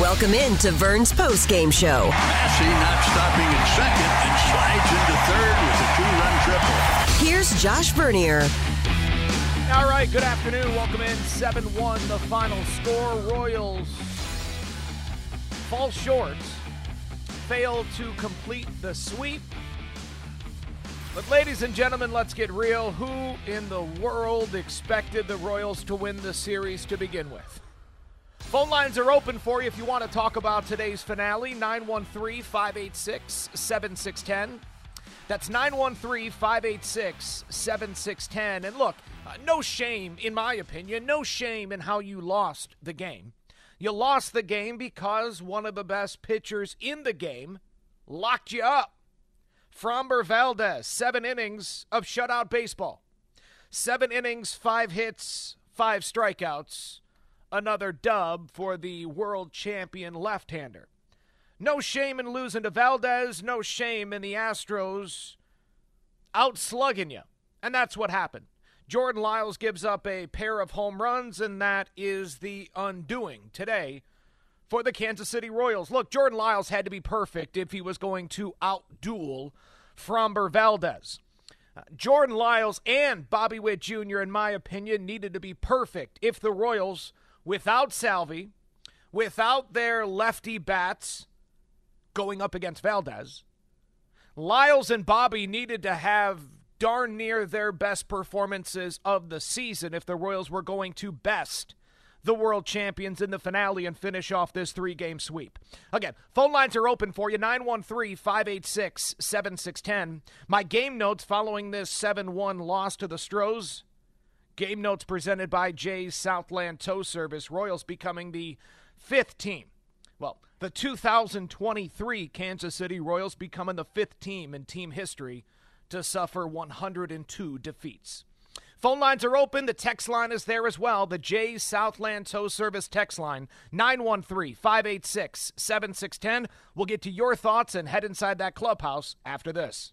Welcome in to Vern's post game show. Massey not stopping at second and slides into third with a two-run triple. Here's Josh Vernier. All right, good afternoon. Welcome in. 7 1, the final score. Royals fall short, fail to complete the sweep. But, ladies and gentlemen, let's get real. Who in the world expected the Royals to win the series to begin with? Phone lines are open for you if you want to talk about today's finale 913 586 7610. That's 913 586 7610. And look, uh, no shame, in my opinion, no shame in how you lost the game. You lost the game because one of the best pitchers in the game locked you up. Framber Valdez, seven innings of shutout baseball. Seven innings, five hits, five strikeouts. Another dub for the world champion left hander. No shame in losing to Valdez, no shame in the Astros outslugging you. And that's what happened. Jordan Lyles gives up a pair of home runs, and that is the undoing today for the Kansas City Royals. Look, Jordan Lyles had to be perfect if he was going to outduel Framber Valdez. Uh, Jordan Lyles and Bobby Witt Jr., in my opinion, needed to be perfect if the Royals, without Salvy, without their lefty bats going up against Valdez, Lyles and Bobby needed to have darn near their best performances of the season if the Royals were going to best the world champions in the finale and finish off this three game sweep. Again, phone lines are open for you 913 586 7610. My game notes following this 7 1 loss to the Stros. Game notes presented by Jay's Southland Tow Service. Royals becoming the fifth team. Well, the 2023 Kansas City Royals becoming the fifth team in team history to suffer 102 defeats. Phone lines are open. The text line is there as well. The Jay's Southland Tow Service text line, 913 586 7610. We'll get to your thoughts and head inside that clubhouse after this.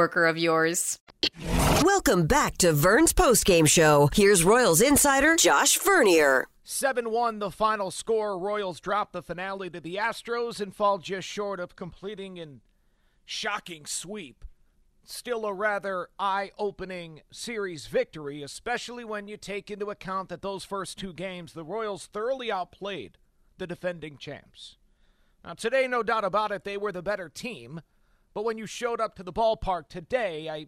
of yours. Welcome back to Vern's post game show. Here's Royals insider Josh Vernier. 7 1, the final score. Royals drop the finale to the Astros and fall just short of completing an shocking sweep. Still a rather eye opening series victory, especially when you take into account that those first two games, the Royals thoroughly outplayed the defending champs. Now, today, no doubt about it, they were the better team, but when you showed up to the ballpark today, I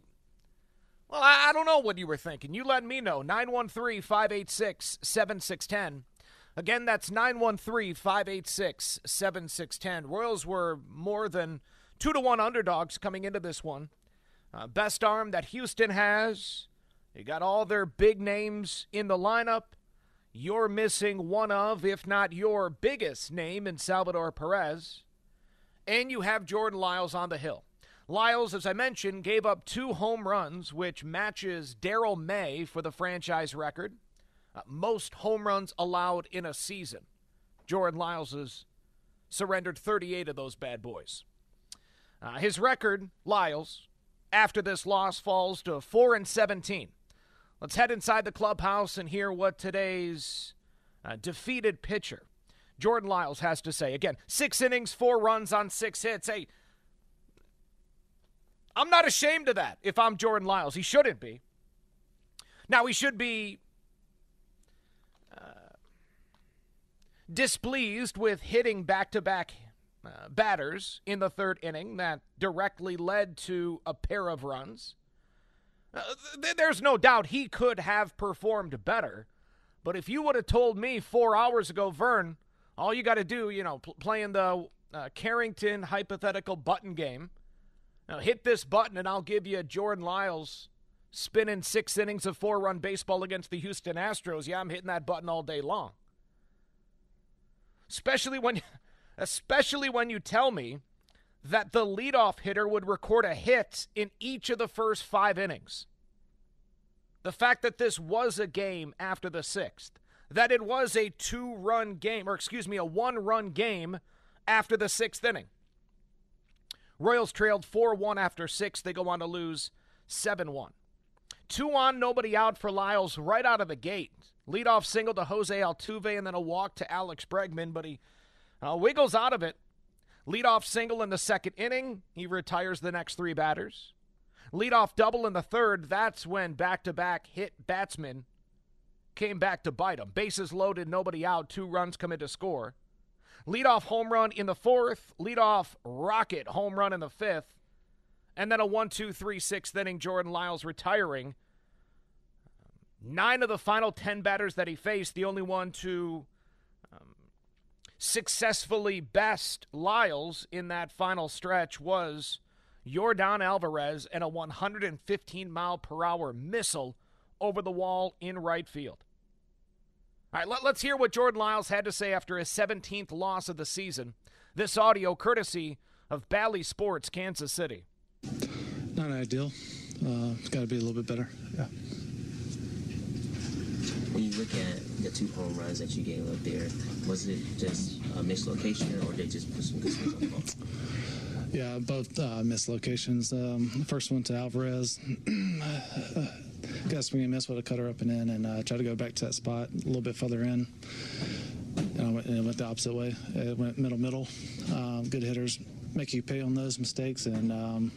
well, I, I don't know what you were thinking. You let me know. 913 586 7610. Again, that's 913 586 7610. Royals were more than two to one underdogs coming into this one. Uh, best arm that Houston has. They got all their big names in the lineup. You're missing one of, if not your biggest name in Salvador Perez. And you have Jordan Lyles on the hill. Lyles, as I mentioned, gave up two home runs, which matches Darrell May for the franchise record. Uh, most home runs allowed in a season. Jordan Lyles has surrendered 38 of those bad boys. Uh, his record, Lyles, after this loss falls to 4 and 17. Let's head inside the clubhouse and hear what today's uh, defeated pitcher, Jordan Lyles, has to say. Again, six innings, four runs on six hits. Hey, I'm not ashamed of that if I'm Jordan Lyles. He shouldn't be. Now, he should be uh, displeased with hitting back to back batters in the third inning that directly led to a pair of runs. Uh, th- there's no doubt he could have performed better. But if you would have told me four hours ago, Vern, all you got to do, you know, pl- playing the uh, Carrington hypothetical button game, now hit this button and I'll give you Jordan Lyles spinning six innings of four run baseball against the Houston Astros. Yeah, I'm hitting that button all day long. Especially when, especially when you tell me that the leadoff hitter would record a hit in each of the first five innings. The fact that this was a game after the sixth, that it was a two run game, or excuse me, a one run game after the sixth inning. Royals trailed 4 1 after six. They go on to lose 7 1. Two on, nobody out for Lyles right out of the gate. Leadoff single to Jose Altuve and then a walk to Alex Bregman, but he uh, wiggles out of it. Leadoff single in the second inning. He retires the next three batters. Leadoff double in the third. That's when back to back hit batsmen came back to bite him. Bases loaded, nobody out. Two runs come in to score. Leadoff home run in the fourth. Leadoff rocket home run in the fifth. And then a one, two, three, sixth inning. Jordan Lyles retiring. Nine of the final 10 batters that he faced, the only one to um, successfully best Lyles in that final stretch was Yordan Alvarez and a 115 mile per hour missile over the wall in right field. All right, let, us hear what Jordan Lyles had to say after his 17th loss of the season. This audio courtesy of Bally Sports, Kansas City. Not ideal. Uh, it's got to be a little bit better. Yeah. When you look at the two home runs that you gave up there, was it just a mislocation or did they just put some good swings on the ball? Yeah, both uh, mislocations. Um, the first one to Alvarez. got a swing and miss with a cutter up and in, and uh, tried to go back to that spot a little bit further in. And, I went, and it went the opposite way. It went middle, middle. Um, good hitters make you pay on those mistakes, and um,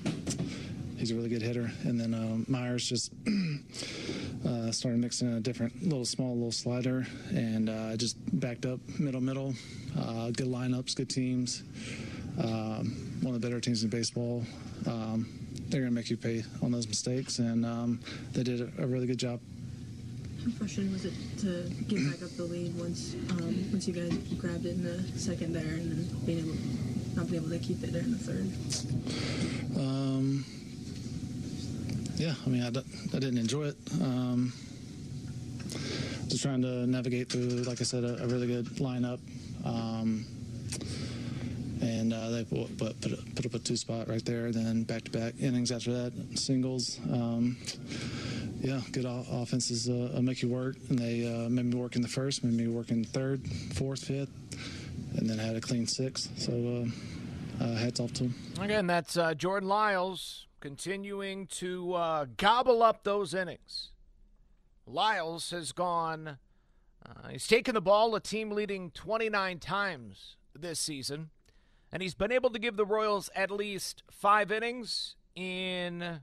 he's a really good hitter. And then uh, Meyers just uh, started mixing in a different little small little slider, and uh, just backed up middle, middle. Uh, good lineups, good teams. Um, one of the better teams in baseball. Um, they're going to make you pay on those mistakes, and um, they did a, really good job. How frustrating was it to get back up the lead once um, once you guys grabbed it in the second there, and then being able not being able to keep it there in the third? Um, yeah, I mean, I d- I didn't enjoy it. Um, just trying to navigate through, like I said, a, a really good lineup. Um, and uh, they put, put, put up a two spot right there. Then back to back innings after that, singles. Um, yeah, good offenses uh, make you work, and they uh, made me work in the first, made me work in third, fourth, fifth, and then had a clean six. So uh, uh, hats off to them. Again, that's uh, Jordan Lyles continuing to gobble up those innings. Lyles has gone. he's taken the ball a team leading 29 times this season and he's been able to give the Royals at least five innings in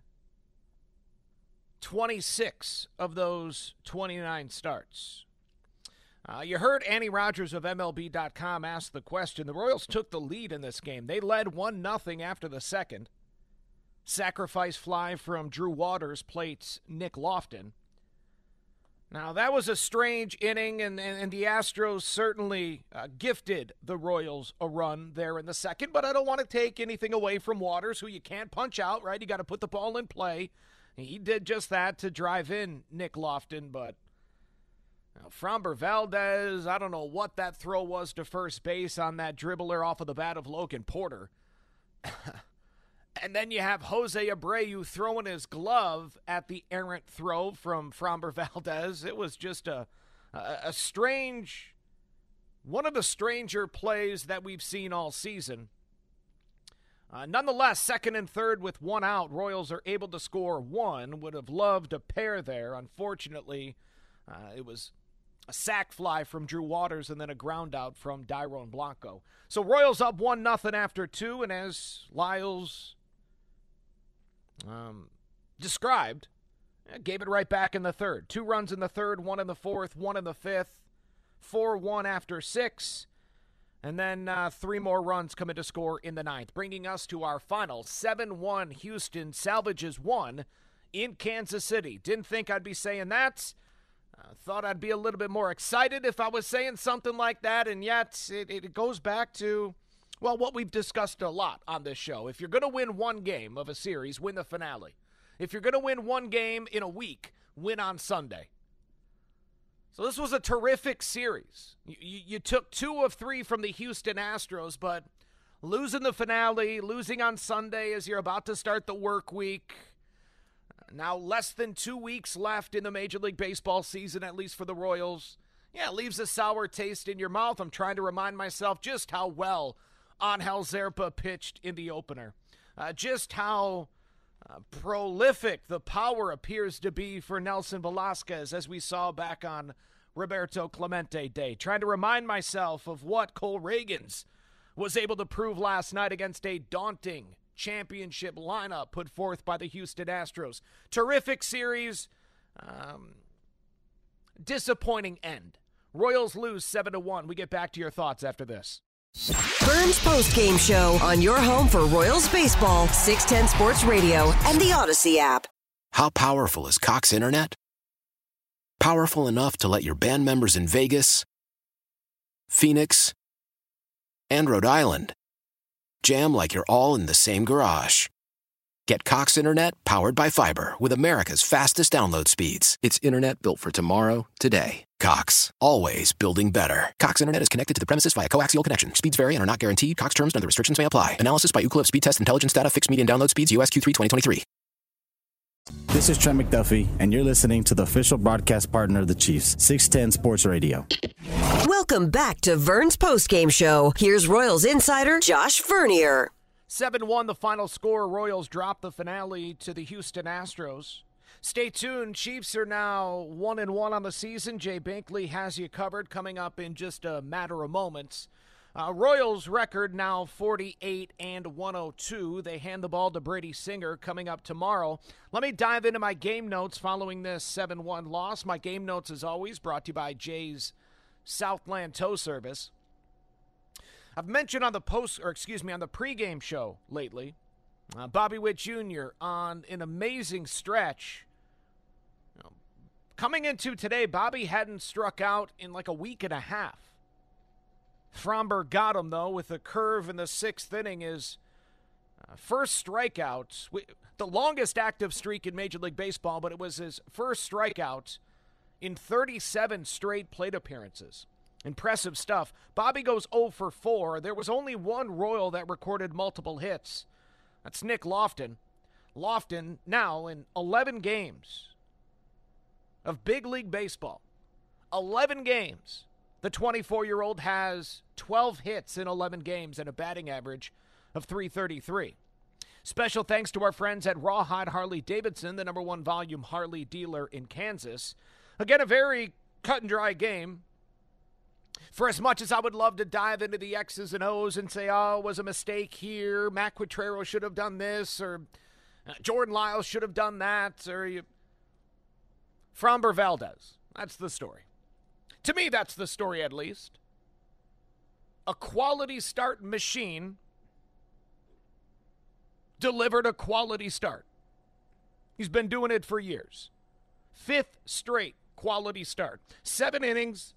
26 of those 29 starts. Uh, you heard Annie Rogers of MLB.com ask the question. The Royals took the lead in this game. They led 1 0 after the second. Sacrifice fly from Drew Waters plates Nick Loftin. Now, that was a strange inning, and, and, and the Astros certainly uh, gifted the Royals a run there in the second, but I don't want to take anything away from Waters, who you can't punch out, right? You got to put the ball in play. He did just that to drive in Nick Loftin, but you know, Framber Valdez, I don't know what that throw was to first base on that dribbler off of the bat of Logan Porter. And then you have Jose Abreu throwing his glove at the errant throw from Framber Valdez. It was just a, a, strange, one of the stranger plays that we've seen all season. Uh, nonetheless, second and third with one out, Royals are able to score one. Would have loved a pair there. Unfortunately, uh, it was a sac fly from Drew Waters and then a ground out from Dairon Blanco. So Royals up one nothing after two, and as Lyles um, described, gave it right back in the third. Two runs in the third, one in the fourth, one in the fifth, four one after six. And then uh, three more runs come into score in the ninth, bringing us to our final 7 1 Houston salvages one in Kansas City. Didn't think I'd be saying that. Uh, thought I'd be a little bit more excited if I was saying something like that, and yet it, it goes back to, well, what we've discussed a lot on this show. If you're going to win one game of a series, win the finale. If you're going to win one game in a week, win on Sunday. So this was a terrific series. You, you, you, took two of three from the Houston Astros, but losing the finale, losing on Sunday as you're about to start the work week. Now less than two weeks left in the Major League Baseball season, at least for the Royals. Yeah, it leaves a sour taste in your mouth. I'm trying to remind myself just how well Angel Zerpa pitched in the opener. Uh, just how uh, prolific the power appears to be for Nelson Velazquez, as we saw back on Roberto Clemente Day. Trying to remind myself of what Cole Ragans was able to prove last night against a daunting championship lineup put forth by the Houston Astros. Terrific series. Um, disappointing end. Royals lose 7 to 1. We get back to your thoughts after this. Vern's Post Game Show on your home for Royals Baseball, 610 Sports Radio, and the Audacy app. How powerful is Cox Internet? Powerful enough to let your band members in Vegas, Phoenix, and Rhode Island jam like you're all in the same garage. Get Cox Internet powered by fiber with America's fastest download speeds. It's internet built for tomorrow, today. Cox, always building better. Cox Internet is connected to the premises via coaxial connection. Speeds vary and are not guaranteed. Cox terms and other restrictions may apply. Analysis by Ookla Speed Test Intelligence Data. Fixed median download speeds. USQ3 2023. This is Trent McDuffie, and you're listening to the official broadcast partner of the Chiefs, 610 Sports Radio. Welcome back to Vern's postgame show. Here's Royals insider Josh Vernier. 7 1, the final score. Royals drop the finale to the Houston Astros. Stay tuned. Chiefs are now 1 and 1 on the season. Jay Binkley has you covered coming up in just a matter of moments. Uh, Royals record now 48 and 102. They hand the ball to Brady Singer coming up tomorrow. Let me dive into my game notes following this 7 1 loss. My game notes, as always, brought to you by Jay's Southland Tow Service. I've mentioned on the post, or excuse me, on the pregame show lately, uh, Bobby Witt Jr. on an amazing stretch. You know, coming into today, Bobby hadn't struck out in like a week and a half. Framber got him though with a curve in the sixth inning. Is uh, first strikeout, the longest active streak in Major League Baseball, but it was his first strikeout in 37 straight plate appearances. Impressive stuff. Bobby goes 0 for 4. There was only one Royal that recorded multiple hits. That's Nick Loftin. Loftin now in 11 games of big league baseball. 11 games. The 24 year old has 12 hits in 11 games and a batting average of 333. Special thanks to our friends at Rawhide Harley Davidson, the number one volume Harley dealer in Kansas. Again, a very cut and dry game. For as much as I would love to dive into the X's and O's and say, oh, was a mistake here, Matt Quatraro should have done this, or uh, Jordan Lyles should have done that, or you... Framber Valdez. That's the story. To me, that's the story at least. A quality start machine delivered a quality start. He's been doing it for years. Fifth straight quality start. Seven innings,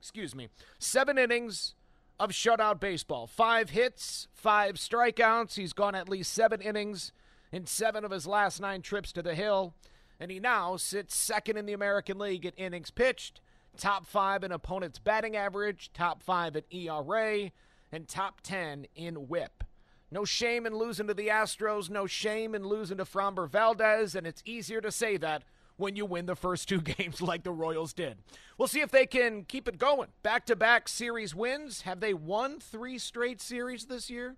excuse me, seven innings of shutout baseball. Five hits, five strikeouts. He's gone at least seven innings in seven of his last nine trips to the Hill. And he now sits second in the American League at innings pitched, top five in opponent's batting average, top five in ERA, and top 10 in whip. No shame in losing to the Astros, no shame in losing to Framber Valdez, and it's easier to say that when you win the first two games like the Royals did. We'll see if they can keep it going. Back to back series wins. Have they won three straight series this year?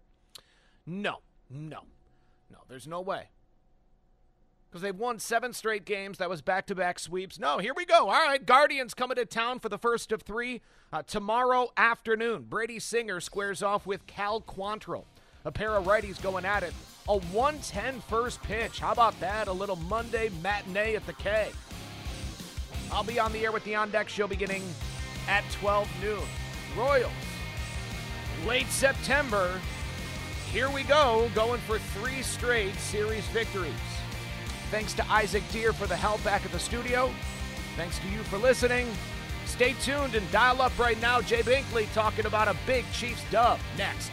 No. No. No, there's no way. Because they've won seven straight games. That was back to back sweeps. No, here we go. All right, Guardians coming to town for the first of three uh, tomorrow afternoon. Brady Singer squares off with Cal Quantrill. A pair of righties going at it. A 110 first pitch. How about that? A little Monday matinee at the K. I'll be on the air with the On Deck show beginning at 12 noon. Royals, late September. Here we go, going for three straight series victories. Thanks to Isaac Deer for the help back at the studio. Thanks to you for listening. Stay tuned and dial up right now. Jay Binkley talking about a big Chiefs dub next.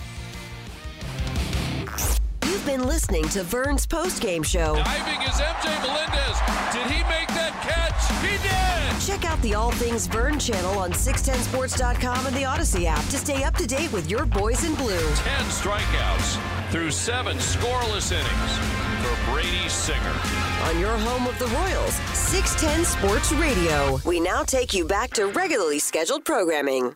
You've been listening to Vern's postgame show. Diving is MJ Melendez. Did he make that catch? He did! Check out the All Things Vern channel on 610sports.com and the Audacy app to stay up to date with your boys in blue. 10 strikeouts through seven scoreless innings for Brady Singer. On your home of the Royals, 610 Sports Radio. We now take you back to regularly scheduled programming.